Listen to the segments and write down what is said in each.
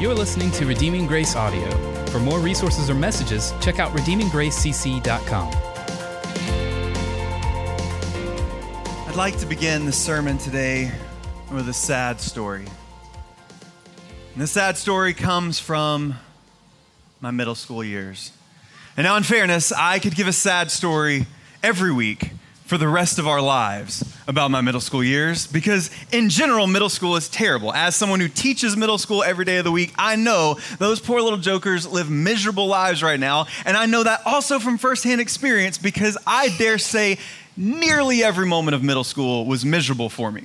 You're listening to Redeeming Grace Audio. For more resources or messages, check out redeeminggracecc.com. I'd like to begin the sermon today with a sad story. And the sad story comes from my middle school years. And now, in fairness, I could give a sad story every week for the rest of our lives about my middle school years because, in general, middle school is terrible. As someone who teaches middle school every day of the week, I know those poor little jokers live miserable lives right now. And I know that also from firsthand experience because I dare say nearly every moment of middle school was miserable for me.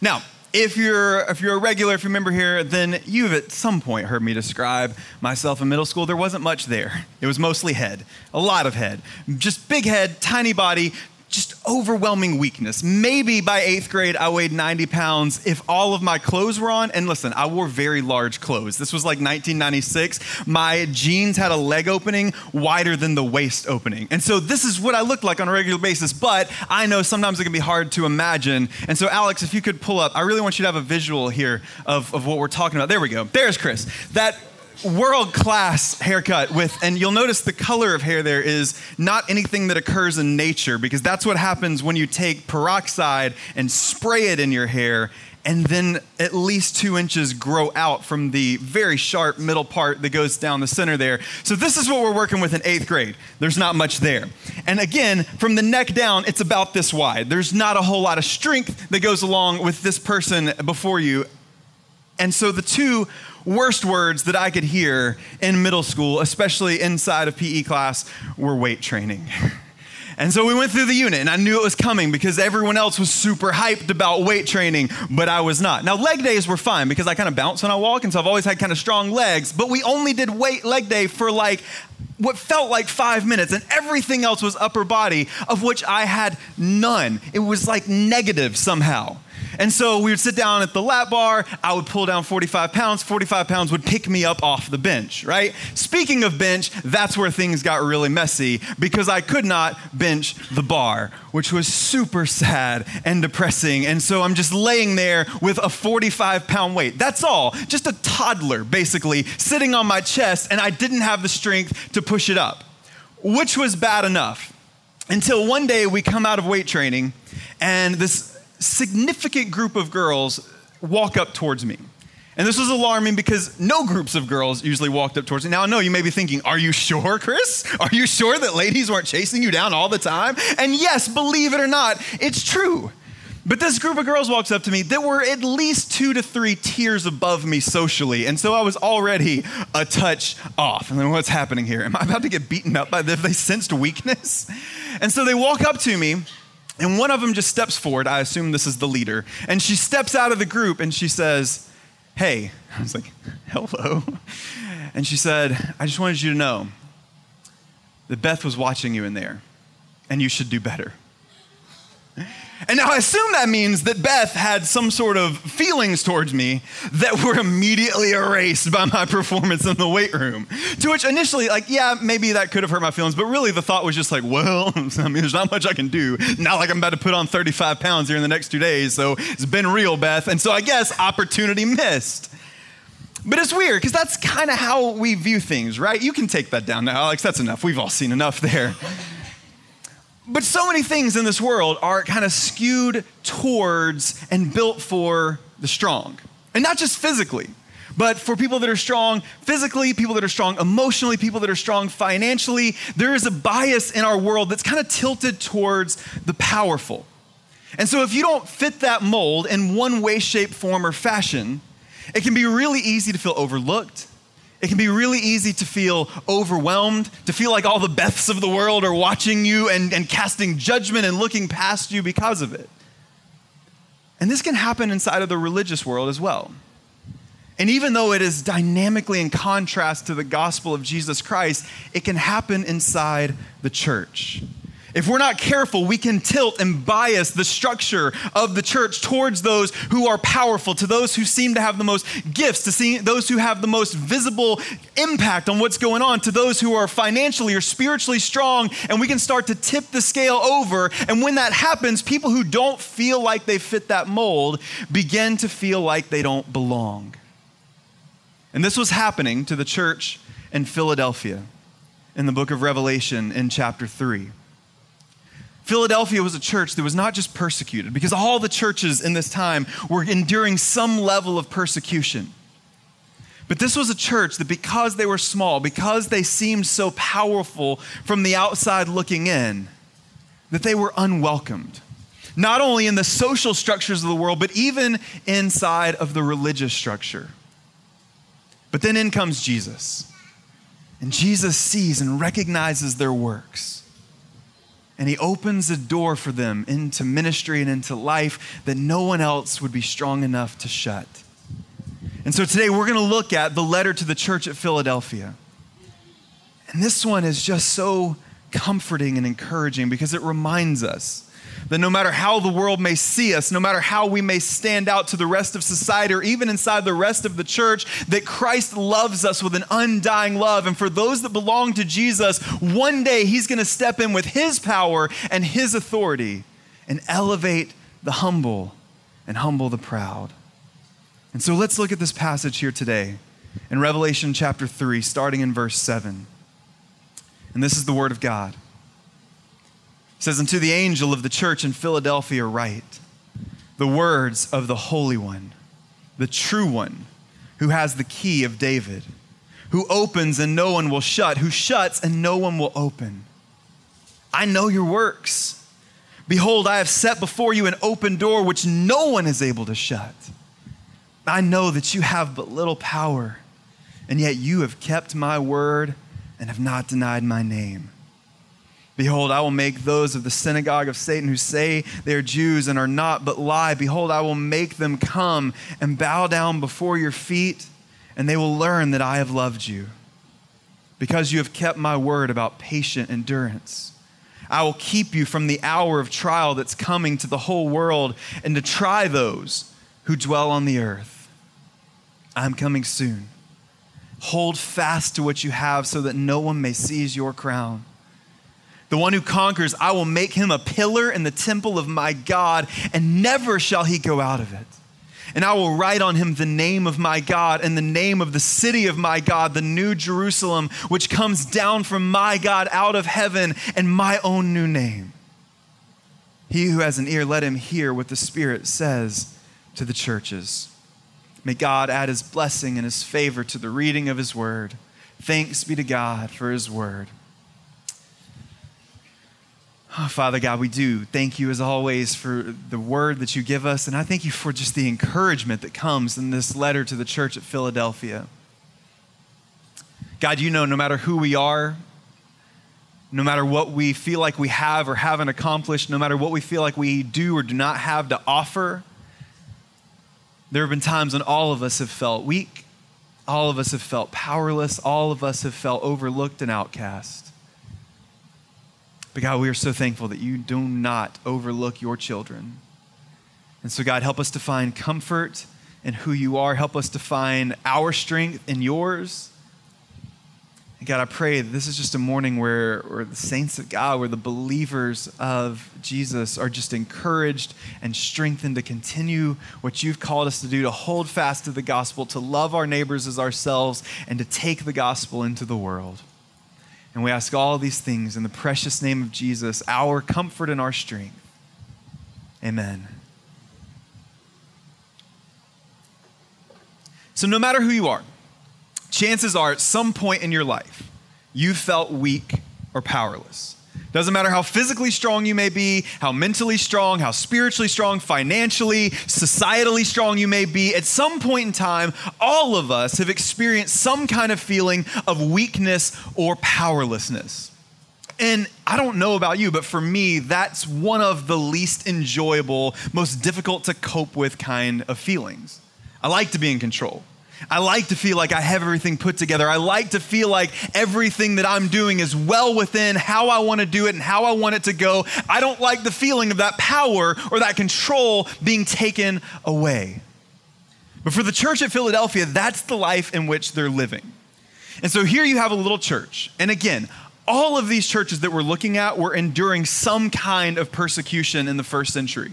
Now, if you're if you're a regular, if you remember here, then you've at some point heard me describe myself in middle school. There wasn't much there. It was mostly head, a lot of head, just big head, tiny body, just overwhelming weakness. Maybe by eighth grade, I weighed 90 pounds if all of my clothes were on. And listen, I wore very large clothes. This was like 1996. My jeans had a leg opening wider than the waist opening. And so this is what I looked like on a regular basis. But I know sometimes it can be hard to imagine. And so, Alex, if you could pull up, I really want you to have a visual here of, of what we're talking about. There we go. There's Chris. That world class haircut with, and you'll notice the color of hair there is not anything that occurs in nature because that's what happens when you take peroxide and spray it in your hair and then at least two inches grow out from the very sharp middle part that goes down the center there. So, this is what we're working with in eighth grade. There's not much there. And again, from the neck down, it's about this wide. There's not a whole lot of strength that goes along with this person before you. And so, the two worst words that I could hear in middle school, especially inside of PE class, were weight training. And so we went through the unit, and I knew it was coming because everyone else was super hyped about weight training, but I was not. Now, leg days were fine because I kind of bounce when I walk, and so I've always had kind of strong legs, but we only did weight leg day for like what felt like five minutes, and everything else was upper body, of which I had none. It was like negative somehow. And so we would sit down at the lap bar. I would pull down 45 pounds. 45 pounds would pick me up off the bench, right? Speaking of bench, that's where things got really messy because I could not bench the bar, which was super sad and depressing. And so I'm just laying there with a 45 pound weight. That's all. Just a toddler, basically, sitting on my chest, and I didn't have the strength to push it up, which was bad enough. Until one day we come out of weight training, and this significant group of girls walk up towards me. And this was alarming because no groups of girls usually walked up towards me. Now, I know you may be thinking, Are you sure, Chris? Are you sure that ladies weren't chasing you down all the time? And yes, believe it or not, it's true. But this group of girls walks up to me that were at least two to three tiers above me socially. And so I was already a touch off. And then what's happening here? Am I about to get beaten up by them? They sensed weakness. And so they walk up to me and one of them just steps forward. I assume this is the leader. And she steps out of the group and she says, Hey. I was like, Hello. And she said, I just wanted you to know that Beth was watching you in there and you should do better. And now I assume that means that Beth had some sort of feelings towards me that were immediately erased by my performance in the weight room. To which initially, like, yeah, maybe that could have hurt my feelings, but really the thought was just like, well, I mean, there's not much I can do. Not like I'm about to put on 35 pounds here in the next two days, so it's been real, Beth. And so I guess opportunity missed. But it's weird because that's kind of how we view things, right? You can take that down now, Alex. That's enough. We've all seen enough there. But so many things in this world are kind of skewed towards and built for the strong. And not just physically, but for people that are strong physically, people that are strong emotionally, people that are strong financially. There is a bias in our world that's kind of tilted towards the powerful. And so if you don't fit that mold in one way, shape, form, or fashion, it can be really easy to feel overlooked it can be really easy to feel overwhelmed, to feel like all the Beths of the world are watching you and, and casting judgment and looking past you because of it. And this can happen inside of the religious world as well. And even though it is dynamically in contrast to the gospel of Jesus Christ, it can happen inside the church. If we're not careful, we can tilt and bias the structure of the church towards those who are powerful, to those who seem to have the most gifts, to see those who have the most visible impact on what's going on, to those who are financially or spiritually strong, and we can start to tip the scale over. And when that happens, people who don't feel like they fit that mold begin to feel like they don't belong. And this was happening to the church in Philadelphia in the book of Revelation in chapter 3. Philadelphia was a church that was not just persecuted, because all the churches in this time were enduring some level of persecution. But this was a church that, because they were small, because they seemed so powerful from the outside looking in, that they were unwelcomed. Not only in the social structures of the world, but even inside of the religious structure. But then in comes Jesus. And Jesus sees and recognizes their works and he opens a door for them into ministry and into life that no one else would be strong enough to shut. And so today we're going to look at the letter to the church at Philadelphia. And this one is just so comforting and encouraging because it reminds us that no matter how the world may see us, no matter how we may stand out to the rest of society or even inside the rest of the church, that Christ loves us with an undying love. And for those that belong to Jesus, one day He's going to step in with His power and His authority and elevate the humble and humble the proud. And so let's look at this passage here today in Revelation chapter 3, starting in verse 7. And this is the Word of God. It says, Unto the angel of the church in Philadelphia, write the words of the Holy One, the true one, who has the key of David, who opens and no one will shut, who shuts and no one will open. I know your works. Behold, I have set before you an open door which no one is able to shut. I know that you have but little power, and yet you have kept my word and have not denied my name. Behold, I will make those of the synagogue of Satan who say they are Jews and are not, but lie. Behold, I will make them come and bow down before your feet, and they will learn that I have loved you. Because you have kept my word about patient endurance. I will keep you from the hour of trial that's coming to the whole world and to try those who dwell on the earth. I am coming soon. Hold fast to what you have so that no one may seize your crown. The one who conquers, I will make him a pillar in the temple of my God, and never shall he go out of it. And I will write on him the name of my God and the name of the city of my God, the new Jerusalem, which comes down from my God out of heaven, and my own new name. He who has an ear, let him hear what the Spirit says to the churches. May God add his blessing and his favor to the reading of his word. Thanks be to God for his word. Oh, Father God, we do thank you as always for the word that you give us. And I thank you for just the encouragement that comes in this letter to the church at Philadelphia. God, you know no matter who we are, no matter what we feel like we have or haven't accomplished, no matter what we feel like we do or do not have to offer, there have been times when all of us have felt weak, all of us have felt powerless, all of us have felt overlooked and outcast. But God, we are so thankful that you do not overlook your children. And so, God, help us to find comfort in who you are. Help us to find our strength in yours. And God, I pray that this is just a morning where, where the saints of God, where the believers of Jesus are just encouraged and strengthened to continue what you've called us to do, to hold fast to the gospel, to love our neighbors as ourselves, and to take the gospel into the world. And we ask all these things in the precious name of Jesus, our comfort and our strength. Amen. So, no matter who you are, chances are at some point in your life, you felt weak or powerless. Doesn't matter how physically strong you may be, how mentally strong, how spiritually strong, financially, societally strong you may be, at some point in time, all of us have experienced some kind of feeling of weakness or powerlessness. And I don't know about you, but for me, that's one of the least enjoyable, most difficult to cope with kind of feelings. I like to be in control. I like to feel like I have everything put together. I like to feel like everything that I'm doing is well within how I want to do it and how I want it to go. I don't like the feeling of that power or that control being taken away. But for the church at Philadelphia, that's the life in which they're living. And so here you have a little church. And again, all of these churches that we're looking at were enduring some kind of persecution in the first century.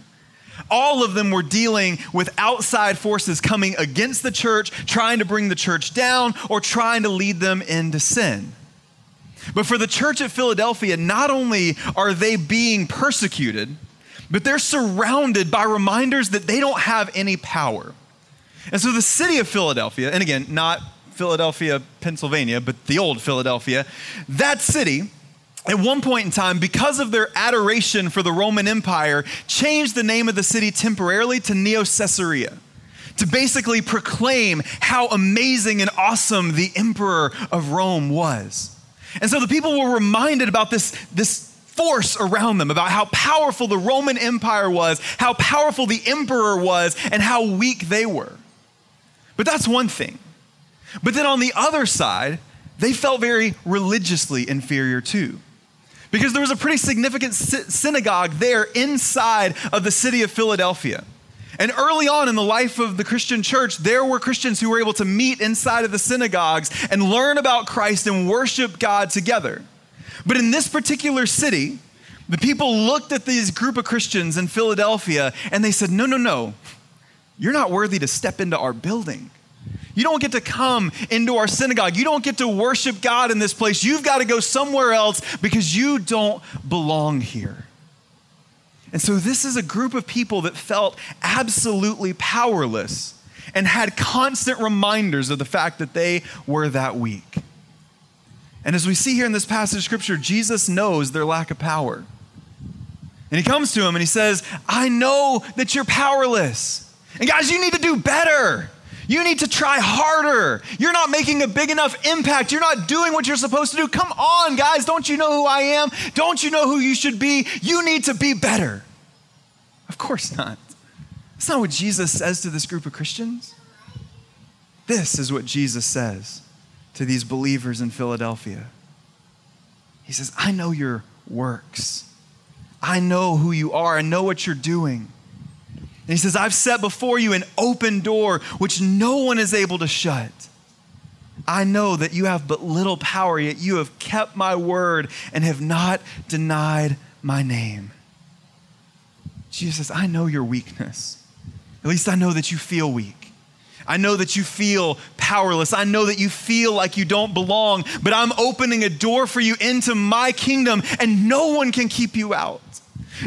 All of them were dealing with outside forces coming against the church, trying to bring the church down, or trying to lead them into sin. But for the church at Philadelphia, not only are they being persecuted, but they're surrounded by reminders that they don't have any power. And so the city of Philadelphia, and again, not Philadelphia, Pennsylvania, but the old Philadelphia, that city, at one point in time, because of their adoration for the Roman Empire, changed the name of the city temporarily to Neo Caesarea to basically proclaim how amazing and awesome the emperor of Rome was. And so the people were reminded about this, this force around them, about how powerful the Roman Empire was, how powerful the emperor was, and how weak they were. But that's one thing. But then on the other side, they felt very religiously inferior too. Because there was a pretty significant synagogue there inside of the city of Philadelphia. And early on in the life of the Christian church, there were Christians who were able to meet inside of the synagogues and learn about Christ and worship God together. But in this particular city, the people looked at these group of Christians in Philadelphia and they said, No, no, no, you're not worthy to step into our building. You don't get to come into our synagogue. You don't get to worship God in this place. You've got to go somewhere else because you don't belong here. And so, this is a group of people that felt absolutely powerless and had constant reminders of the fact that they were that weak. And as we see here in this passage of scripture, Jesus knows their lack of power. And he comes to him and he says, I know that you're powerless. And guys, you need to do better. You need to try harder. You're not making a big enough impact. You're not doing what you're supposed to do. Come on, guys. Don't you know who I am? Don't you know who you should be? You need to be better. Of course not. That's not what Jesus says to this group of Christians. This is what Jesus says to these believers in Philadelphia. He says, I know your works. I know who you are. I know what you're doing. And he says, I've set before you an open door which no one is able to shut. I know that you have but little power, yet you have kept my word and have not denied my name. Jesus I know your weakness. At least I know that you feel weak. I know that you feel powerless. I know that you feel like you don't belong, but I'm opening a door for you into my kingdom, and no one can keep you out.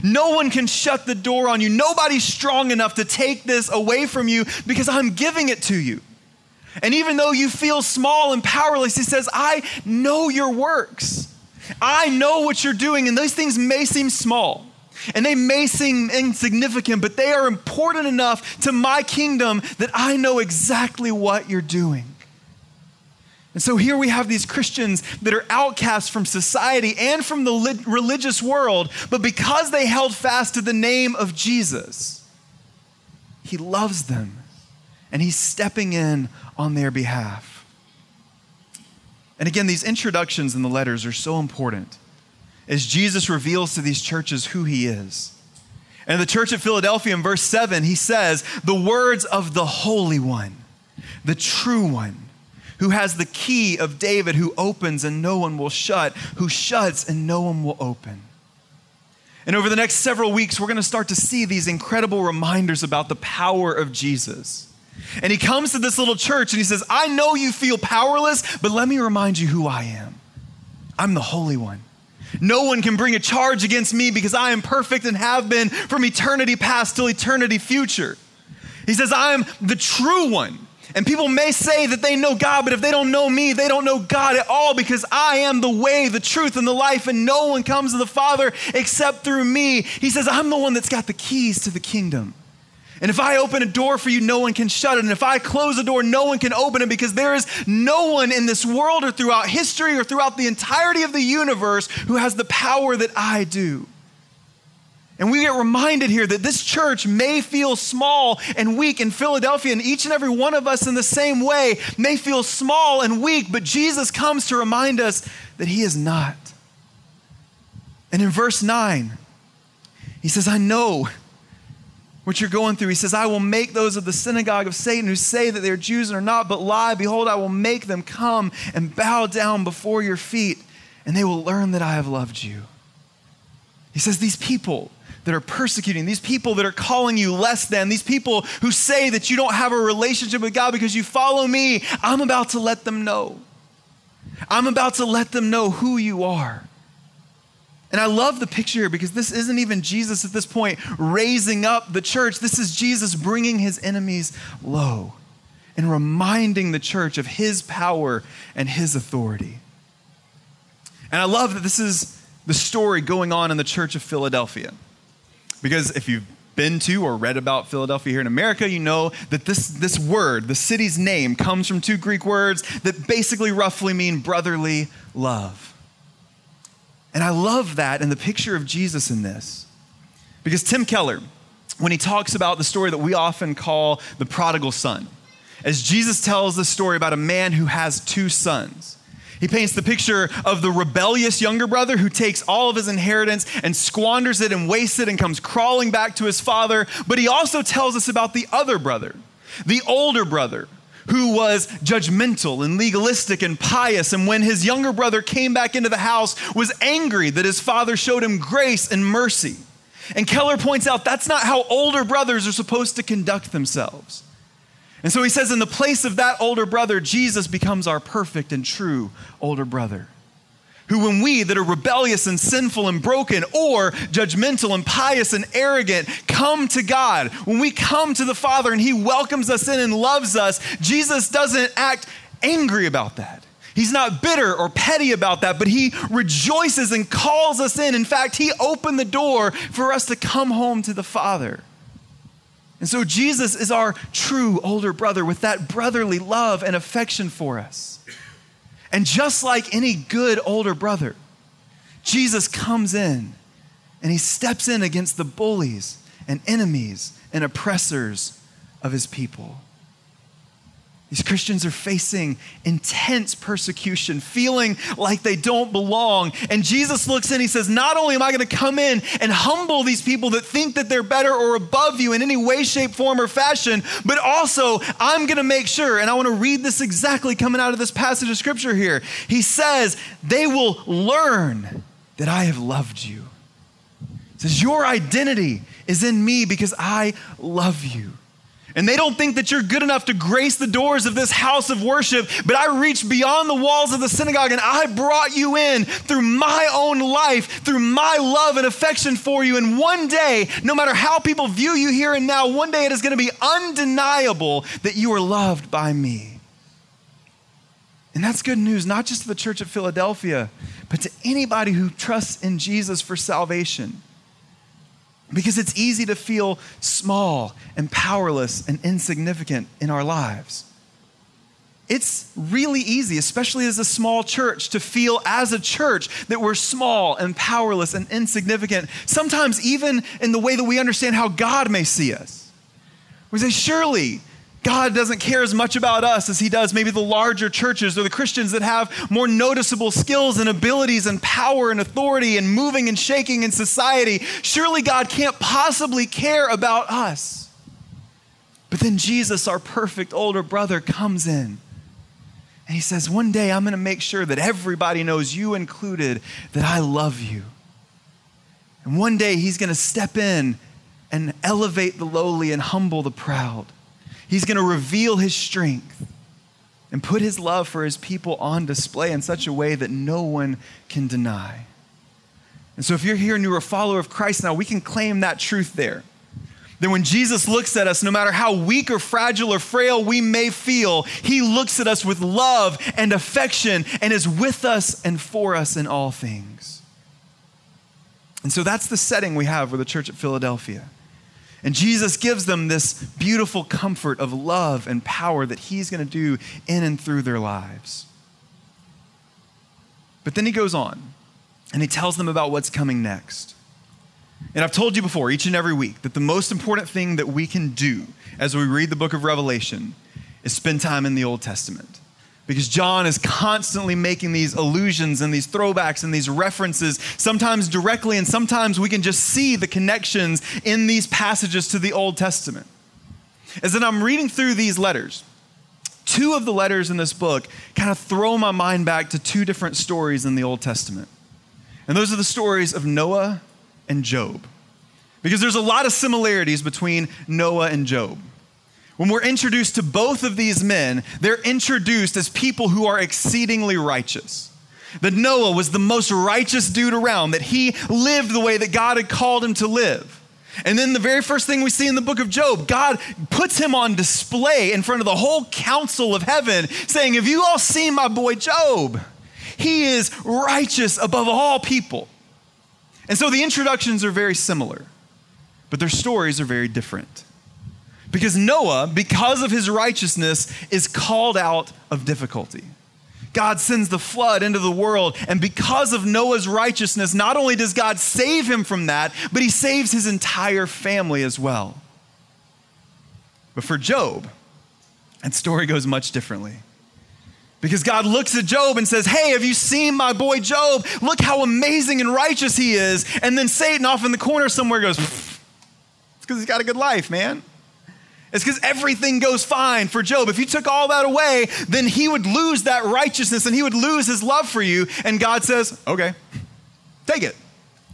No one can shut the door on you. Nobody's strong enough to take this away from you because I'm giving it to you. And even though you feel small and powerless, he says, I know your works. I know what you're doing, and those things may seem small and they may seem insignificant, but they are important enough to my kingdom that I know exactly what you're doing. And so here we have these Christians that are outcasts from society and from the religious world, but because they held fast to the name of Jesus, he loves them and he's stepping in on their behalf. And again, these introductions in the letters are so important as Jesus reveals to these churches who he is. And the church at Philadelphia in verse 7, he says, The words of the Holy One, the true one who has the key of David, who opens and no one will shut, who shuts and no one will open. And over the next several weeks, we're going to start to see these incredible reminders about the power of Jesus. And he comes to this little church and he says, I know you feel powerless, but let me remind you who I am. I'm the Holy One. No one can bring a charge against me because I am perfect and have been from eternity past till eternity future. He says, I am the true one. And people may say that they know God, but if they don't know me, they don't know God at all because I am the way, the truth, and the life, and no one comes to the Father except through me. He says, I'm the one that's got the keys to the kingdom. And if I open a door for you, no one can shut it. And if I close a door, no one can open it because there is no one in this world or throughout history or throughout the entirety of the universe who has the power that I do. And we get reminded here that this church may feel small and weak in Philadelphia, and each and every one of us in the same way may feel small and weak, but Jesus comes to remind us that He is not. And in verse 9, He says, I know what you're going through. He says, I will make those of the synagogue of Satan who say that they're Jews and are not, but lie. Behold, I will make them come and bow down before your feet, and they will learn that I have loved you. He says, These people that are persecuting, these people that are calling you less than, these people who say that you don't have a relationship with God because you follow me, I'm about to let them know. I'm about to let them know who you are. And I love the picture here because this isn't even Jesus at this point raising up the church. This is Jesus bringing his enemies low and reminding the church of his power and his authority. And I love that this is the story going on in the church of Philadelphia. Because if you've been to or read about Philadelphia here in America, you know that this, this word, the city's name, comes from two Greek words that basically roughly mean brotherly love. And I love that and the picture of Jesus in this. Because Tim Keller, when he talks about the story that we often call the prodigal son, as Jesus tells the story about a man who has two sons. He paints the picture of the rebellious younger brother who takes all of his inheritance and squanders it and wastes it and comes crawling back to his father. But he also tells us about the other brother, the older brother, who was judgmental and legalistic and pious. And when his younger brother came back into the house was angry that his father showed him grace and mercy. And keller points out that's not how older brothers are supposed to conduct themselves and so he says, in the place of that older brother, Jesus becomes our perfect and true older brother. Who, when we that are rebellious and sinful and broken, or judgmental and pious and arrogant, come to God, when we come to the Father and He welcomes us in and loves us, Jesus doesn't act angry about that. He's not bitter or petty about that, but He rejoices and calls us in. In fact, He opened the door for us to come home to the Father. And so Jesus is our true older brother with that brotherly love and affection for us. And just like any good older brother, Jesus comes in and he steps in against the bullies and enemies and oppressors of his people. These Christians are facing intense persecution, feeling like they don't belong. And Jesus looks in, he says, Not only am I going to come in and humble these people that think that they're better or above you in any way, shape, form, or fashion, but also I'm going to make sure, and I want to read this exactly coming out of this passage of scripture here. He says, They will learn that I have loved you. He says, Your identity is in me because I love you. And they don't think that you're good enough to grace the doors of this house of worship, but I reached beyond the walls of the synagogue and I brought you in through my own life, through my love and affection for you. And one day, no matter how people view you here and now, one day it is going to be undeniable that you are loved by me. And that's good news, not just to the church of Philadelphia, but to anybody who trusts in Jesus for salvation. Because it's easy to feel small and powerless and insignificant in our lives. It's really easy, especially as a small church, to feel as a church that we're small and powerless and insignificant, sometimes even in the way that we understand how God may see us. We say, surely God doesn't care as much about us as he does maybe the larger churches or the Christians that have more noticeable skills and abilities and power and authority and moving and shaking in society. Surely God can't possibly care about us. But then Jesus, our perfect older brother, comes in and he says, One day I'm going to make sure that everybody knows, you included, that I love you. And one day he's going to step in and elevate the lowly and humble the proud. He's going to reveal his strength and put his love for his people on display in such a way that no one can deny. And so, if you're here and you're a follower of Christ now, we can claim that truth there. That when Jesus looks at us, no matter how weak or fragile or frail we may feel, he looks at us with love and affection and is with us and for us in all things. And so that's the setting we have with the church at Philadelphia. And Jesus gives them this beautiful comfort of love and power that he's going to do in and through their lives. But then he goes on and he tells them about what's coming next. And I've told you before, each and every week, that the most important thing that we can do as we read the book of Revelation is spend time in the Old Testament because John is constantly making these allusions and these throwbacks and these references, sometimes directly, and sometimes we can just see the connections in these passages to the Old Testament. As then I'm reading through these letters, two of the letters in this book kind of throw my mind back to two different stories in the Old Testament. And those are the stories of Noah and Job. because there's a lot of similarities between Noah and Job. When we're introduced to both of these men, they're introduced as people who are exceedingly righteous. That Noah was the most righteous dude around, that he lived the way that God had called him to live. And then the very first thing we see in the book of Job, God puts him on display in front of the whole council of heaven, saying, Have you all seen my boy Job? He is righteous above all people. And so the introductions are very similar, but their stories are very different. Because Noah, because of his righteousness, is called out of difficulty. God sends the flood into the world, and because of Noah's righteousness, not only does God save him from that, but he saves his entire family as well. But for Job, that story goes much differently. Because God looks at Job and says, Hey, have you seen my boy Job? Look how amazing and righteous he is. And then Satan off in the corner somewhere goes, It's because he's got a good life, man. It's because everything goes fine for Job. If you took all that away, then he would lose that righteousness and he would lose his love for you. And God says, okay, take it.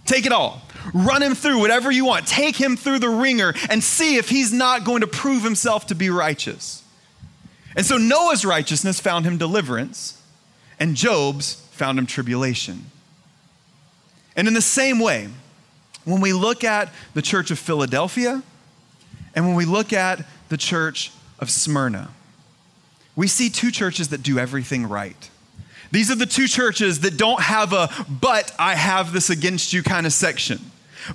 Take it all. Run him through whatever you want. Take him through the wringer and see if he's not going to prove himself to be righteous. And so Noah's righteousness found him deliverance, and Job's found him tribulation. And in the same way, when we look at the church of Philadelphia, and when we look at the church of Smyrna, we see two churches that do everything right. These are the two churches that don't have a, but I have this against you kind of section.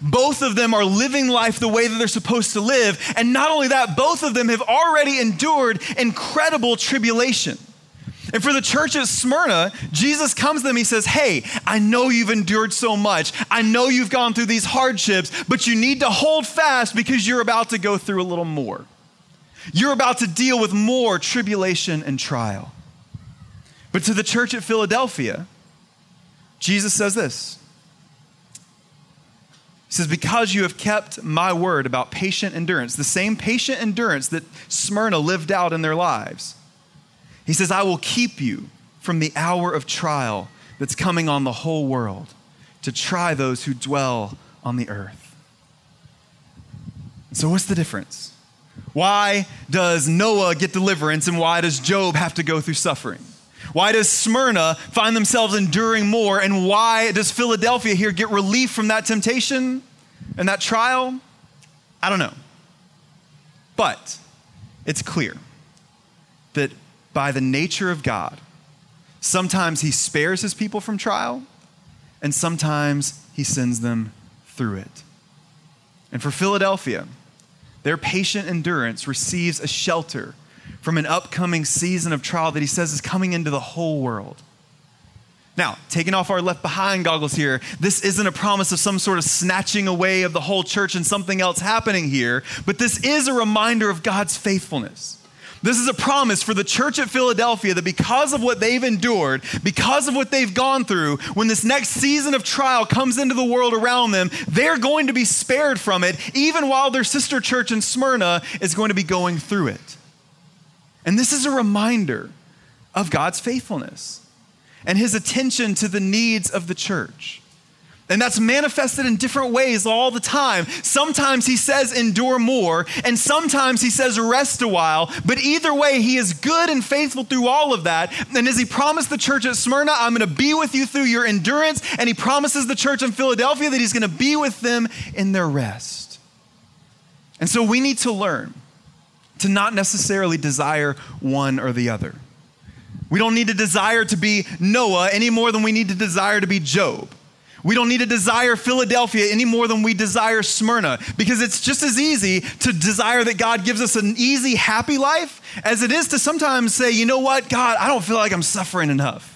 Both of them are living life the way that they're supposed to live. And not only that, both of them have already endured incredible tribulation. And for the church at Smyrna, Jesus comes to them. He says, Hey, I know you've endured so much. I know you've gone through these hardships, but you need to hold fast because you're about to go through a little more. You're about to deal with more tribulation and trial. But to the church at Philadelphia, Jesus says this He says, Because you have kept my word about patient endurance, the same patient endurance that Smyrna lived out in their lives he says, I will keep you from the hour of trial that's coming on the whole world to try those who dwell on the earth. So, what's the difference? Why does Noah get deliverance and why does Job have to go through suffering? Why does Smyrna find themselves enduring more and why does Philadelphia here get relief from that temptation and that trial? I don't know. But it's clear that by the nature of God, sometimes He spares His people from trial, and sometimes He sends them through it. And for Philadelphia, their patient endurance receives a shelter from an upcoming season of trial that He says is coming into the whole world. Now, taking off our left behind goggles here, this isn't a promise of some sort of snatching away of the whole church and something else happening here, but this is a reminder of God's faithfulness. This is a promise for the church at Philadelphia that because of what they've endured, because of what they've gone through, when this next season of trial comes into the world around them, they're going to be spared from it, even while their sister church in Smyrna is going to be going through it. And this is a reminder of God's faithfulness and his attention to the needs of the church. And that's manifested in different ways all the time. Sometimes he says, endure more, and sometimes he says, rest a while. But either way, he is good and faithful through all of that. And as he promised the church at Smyrna, I'm going to be with you through your endurance. And he promises the church in Philadelphia that he's going to be with them in their rest. And so we need to learn to not necessarily desire one or the other. We don't need to desire to be Noah any more than we need to desire to be Job. We don't need to desire Philadelphia any more than we desire Smyrna because it's just as easy to desire that God gives us an easy, happy life as it is to sometimes say, you know what, God, I don't feel like I'm suffering enough.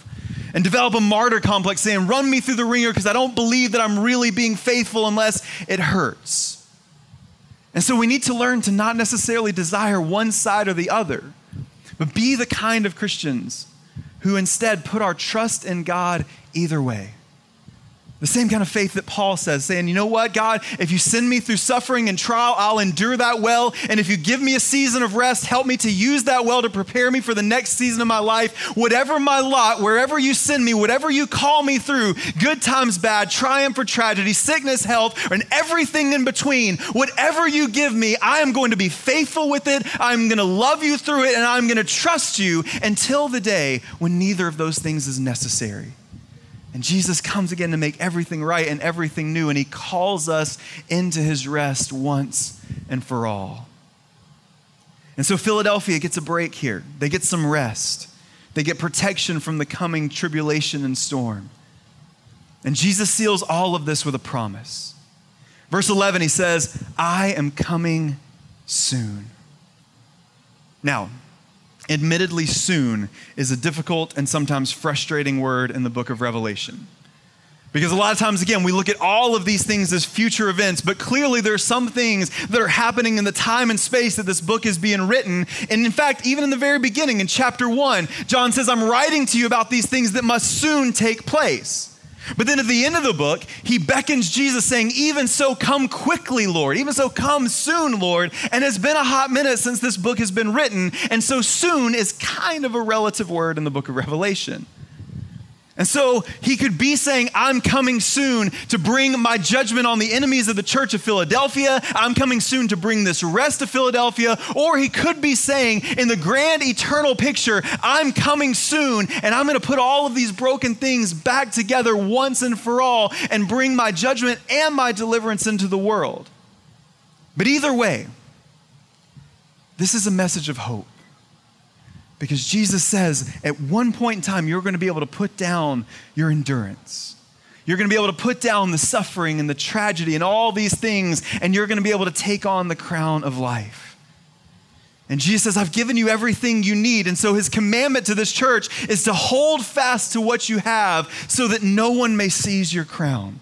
And develop a martyr complex saying, run me through the wringer because I don't believe that I'm really being faithful unless it hurts. And so we need to learn to not necessarily desire one side or the other, but be the kind of Christians who instead put our trust in God either way The same kind of faith that Paul says, saying, You know what, God, if you send me through suffering and trial, I'll endure that well. And if you give me a season of rest, help me to use that well to prepare me for the next season of my life. Whatever my lot, wherever you send me, whatever you call me through, good times, bad, triumph or tragedy, sickness, health, and everything in between, whatever you give me, I am going to be faithful with it. I'm going to love you through it, and I'm going to trust you until the day when neither of those things is necessary. And Jesus comes again to make everything right and everything new, and he calls us into his rest once and for all. And so Philadelphia gets a break here. They get some rest, they get protection from the coming tribulation and storm. And Jesus seals all of this with a promise. Verse 11, he says, I am coming soon. Now, admittedly soon is a difficult and sometimes frustrating word in the book of Revelation. Because a lot of times, again, we look at all of these things as future events, but clearly there are some things that are happening in the time and space that this book is being written. And in fact, even in the very beginning, in chapter one, John says, I'm writing to you about these things that must soon take place. But then at the end of the book, he beckons Jesus, saying, Even so, come quickly, Lord. Even so, come soon, Lord. And it's been a hot minute since this book has been written. And so, soon is kind of a relative word in the book of Revelation. And so he could be saying, I'm coming soon to bring my judgment on the enemies of the church of Philadelphia. I'm coming soon to bring this rest to Philadelphia. Or he could be saying, in the grand eternal picture, I'm coming soon and I'm going to put all of these broken things back together once and for all and bring my judgment and my deliverance into the world. But either way, this is a message of hope. Because Jesus says at one point in time, you're going to be able to put down your endurance. You're going to be able to put down the suffering and the tragedy and all these things, and you're going to be able to take on the crown of life. And Jesus says, I've given you everything you need. And so his commandment to this church is to hold fast to what you have so that no one may seize your crown.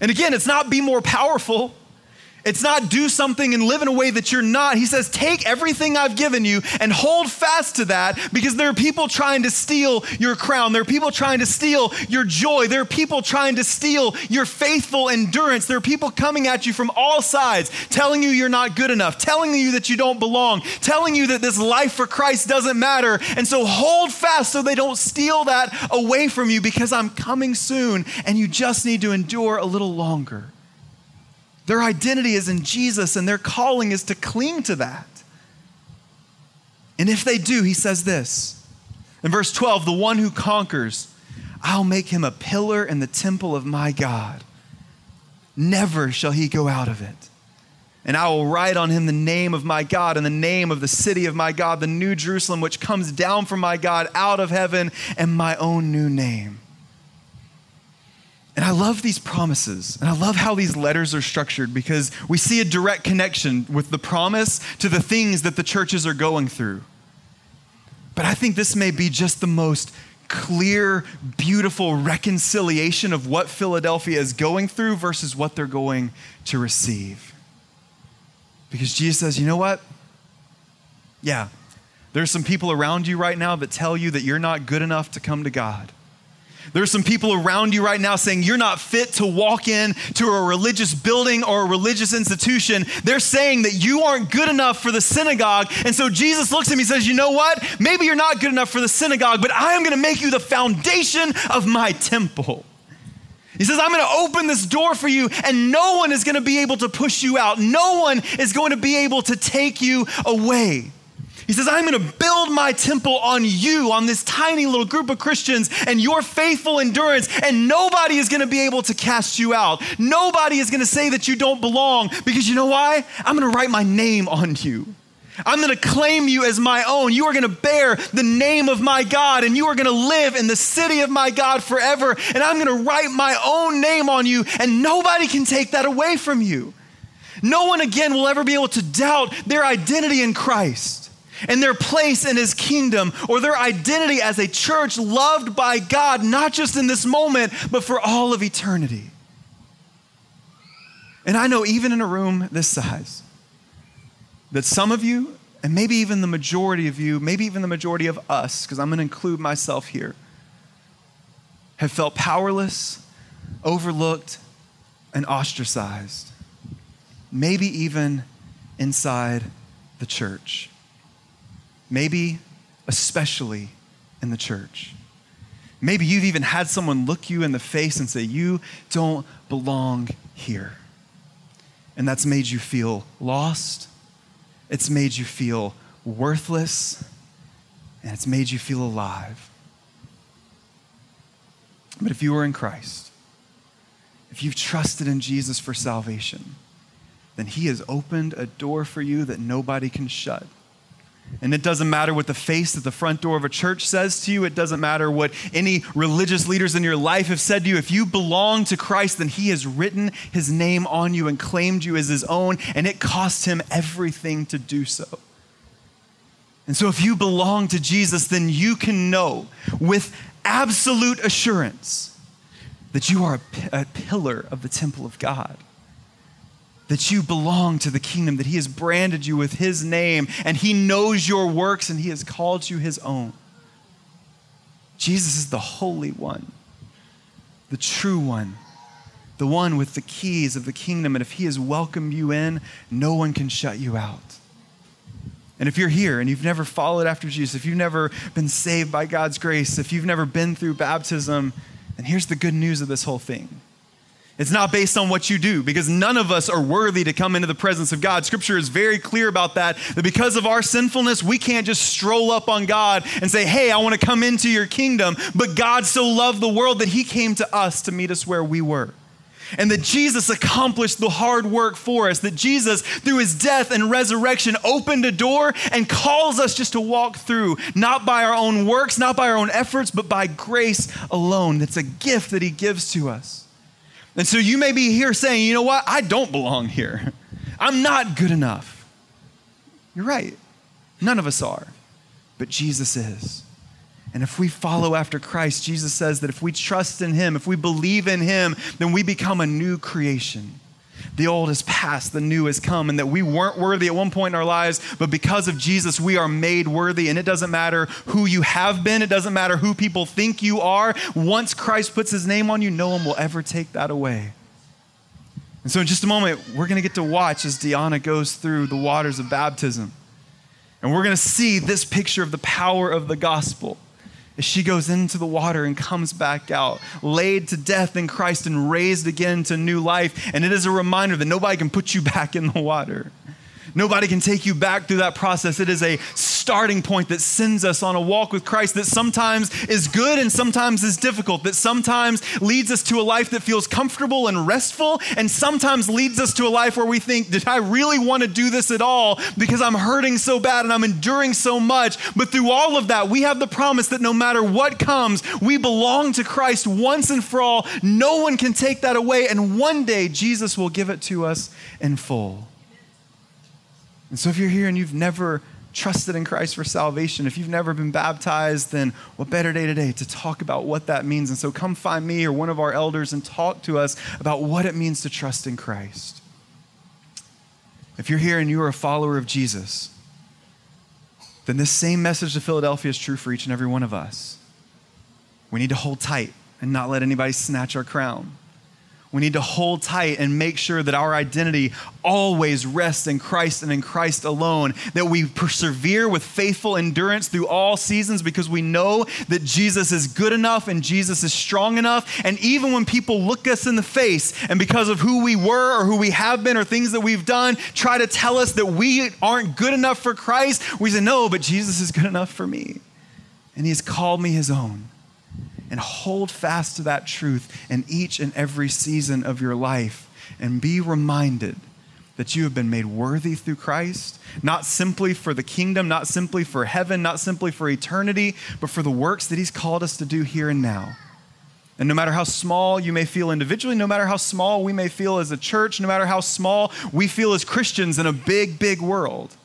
And again, it's not be more powerful. It's not do something and live in a way that you're not. He says, take everything I've given you and hold fast to that because there are people trying to steal your crown. There are people trying to steal your joy. There are people trying to steal your faithful endurance. There are people coming at you from all sides, telling you you're not good enough, telling you that you don't belong, telling you that this life for Christ doesn't matter. And so hold fast so they don't steal that away from you because I'm coming soon and you just need to endure a little longer. Their identity is in Jesus, and their calling is to cling to that. And if they do, he says this in verse 12 the one who conquers, I'll make him a pillar in the temple of my God. Never shall he go out of it. And I will write on him the name of my God and the name of the city of my God, the new Jerusalem, which comes down from my God out of heaven, and my own new name. And I love these promises. And I love how these letters are structured because we see a direct connection with the promise to the things that the churches are going through. But I think this may be just the most clear, beautiful reconciliation of what Philadelphia is going through versus what they're going to receive. Because Jesus says, you know what? Yeah, there's some people around you right now that tell you that you're not good enough to come to God. There's some people around you right now saying you're not fit to walk in to a religious building or a religious institution. They're saying that you aren't good enough for the synagogue. And so Jesus looks at me and says, You know what? Maybe you're not good enough for the synagogue, but I am going to make you the foundation of my temple. He says, I'm going to open this door for you, and no one is going to be able to push you out. No one is going to be able to take you away. He says, I'm going to build my temple on you, on this tiny little group of Christians, and your faithful endurance, and nobody is going to be able to cast you out. Nobody is going to say that you don't belong because you know why? I'm going to write my name on you. I'm going to claim you as my own. You are going to bear the name of my God, and you are going to live in the city of my God forever. And I'm going to write my own name on you, and nobody can take that away from you. No one again will ever be able to doubt their identity in Christ and their place in his kingdom or their identity as a church loved by God, not just in this moment, but for all of eternity. And I know, even in a room this size, that some of you, and maybe even the majority of you, maybe even the majority of us, because I'm going to include myself here, have felt powerless, overlooked and ostracized, maybe even inside the church, maybe especially in the church. Maybe you've even had someone look you in the face and say, You don't belong here. And that's made you feel lost. It's made you feel worthless. And it's made you feel alive. But if you are in Christ, if you've trusted in Jesus for salvation, then He has opened a door for you that nobody can shut. And it doesn't matter what the face at the front door of a church says to you. It doesn't matter what any religious leaders in your life have said to you. If you belong to Christ, then He has written His name on you and claimed you as His own, and it cost Him everything to do so. And so, if you belong to Jesus, then you can know with absolute assurance that you are a, a pillar of the temple of God that you belong to the kingdom, that He has branded you with His name, and He knows your works, and He has called you His own. Jesus is the Holy One, the true one, the one with the keys of the kingdom. And if He has welcomed you in, no one can shut you out. And if you're here and you've never followed after Jesus, if you've never been saved by God's grace, if you've never been through baptism, then here's the good news of this whole thing it's not based on what you do because none of us are worthy to come into the presence of God. Scripture is very clear about that, that because of our sinfulness, we can't just stroll up on God and say, Hey, I want to come into your kingdom. But God so loved the world that he came to us to meet us where we were. And that Jesus accomplished the hard work for us, that Jesus, through his death and resurrection, opened a door and calls us just to walk through, not by our own works, not by our own efforts, but by grace alone. That's a gift that he gives to us. And so you may be here saying, you know what? I don't belong here. I'm not good enough. You're right. None of us are. But Jesus is. And if we follow after Christ, Jesus says that if we trust in Him, if we believe in Him, then we become a new creation. The old has passed, the new has come, and that we weren't worthy at one point in our lives, but because of Jesus, we are made worthy. And it doesn't matter who you have been, it doesn't matter who people think you are. Once Christ puts his name on you, no one will ever take that away. And so, in just a moment, we're going to get to watch as Deanna goes through the waters of baptism. And we're going to see this picture of the power of the gospel as she goes into the water and comes back out, laid to death in Christ and raised again to new life. And it is a reminder that nobody can put you back in the water. Nobody can take you back through that process. It is a starting point that sends us on a walk with Christ that sometimes is good and sometimes is difficult, that sometimes leads us to a life that feels comfortable and restful, and sometimes leads us to a life where we think, Did I really want to do this at all? Because I'm hurting so bad and I'm enduring so much. But through all of that, we have the promise that no matter what comes, we belong to Christ once and for all. No one can take that away, and one day Jesus will give it to us in full. And so if you're here and you've never trusted in Christ for salvation, if you've never been baptized, then what better day today to talk about what that means? And so come find me or one of our elders and talk to us about what it means to trust in Christ. If you're here and you are a follower of Jesus, then this same message to Philadelphia is true for each and every one of us. We need to hold tight and not let anybody snatch our crown. We need to hold tight and make sure that our identity always rests in Christ and in Christ alone. That we persevere with faithful endurance through all seasons because we know that Jesus is good enough and Jesus is strong enough. And even when people look us in the face and because of who we were or who we have been or things that we've done, try to tell us that we aren't good enough for Christ, we say, No, but Jesus is good enough for me. And He has called me His own and hold fast to that truth in each and every season of your life and be reminded that you have been made worthy through Christ, not simply for the kingdom, not simply for heaven, not simply for eternity, but for the works that He's called us to do here and now. And no matter how small you may feel individually, no matter how small we may feel as a church, no matter how small we feel as Christians in a big, big world,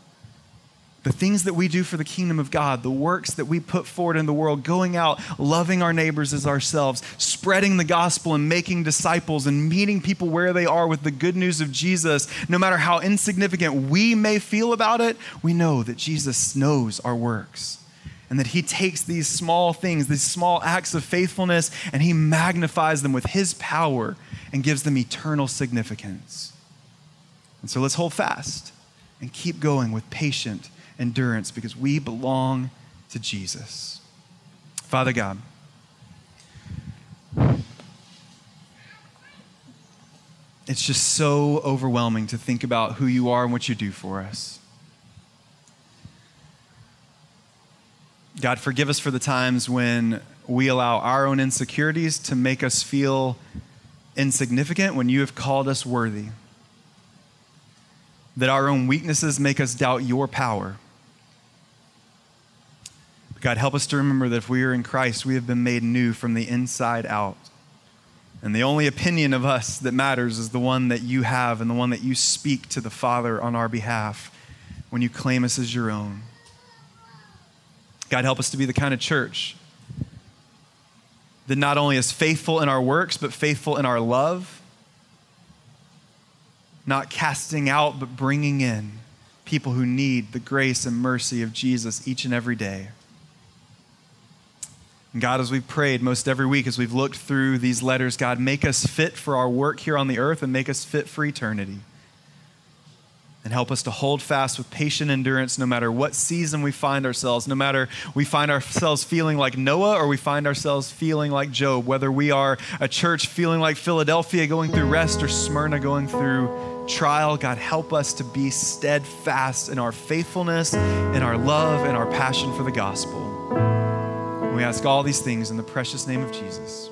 the things that we do for the kingdom of God, the works that we put forward in the world, going out, loving our neighbors as ourselves, spreading the gospel and making disciples and meeting people where they are with the good news of Jesus, no matter how insignificant we may feel about it, we know that Jesus knows our works And that He takes these small things, these small acts of faithfulness, and He magnifies them with His power and gives them eternal significance. And so let's hold fast and keep going with patient endurance because we belong to Jesus. Father God, it's just so overwhelming to think about who you are and what you do for us. God, forgive us for the times when we allow our own insecurities to make us feel insignificant when you have called us worthy. That our own weaknesses make us doubt your power. God, help us to remember that if we are in Christ, we have been made new from the inside out. And the only opinion of us that matters is the one that you have and the one that you speak to the Father on our behalf when you claim us as your own. God, help us to be the kind of church that not only is faithful in our works, but faithful in our love, not casting out, but bringing in people who need the grace and mercy of Jesus each and every day. And God, as we've prayed most every week, as we've looked through these letters, God, make us fit for our work here on the earth and make us fit for eternity. And help us to hold fast with patient endurance no matter what season we find ourselves, no matter we find ourselves feeling like Noah or we find ourselves feeling like Job, whether we are a church feeling like Philadelphia going through rest or Smyrna going through trial. God, help us to be steadfast in our faithfulness, in our love, and our passion for the gospel. We ask all these things in the precious name of Jesus.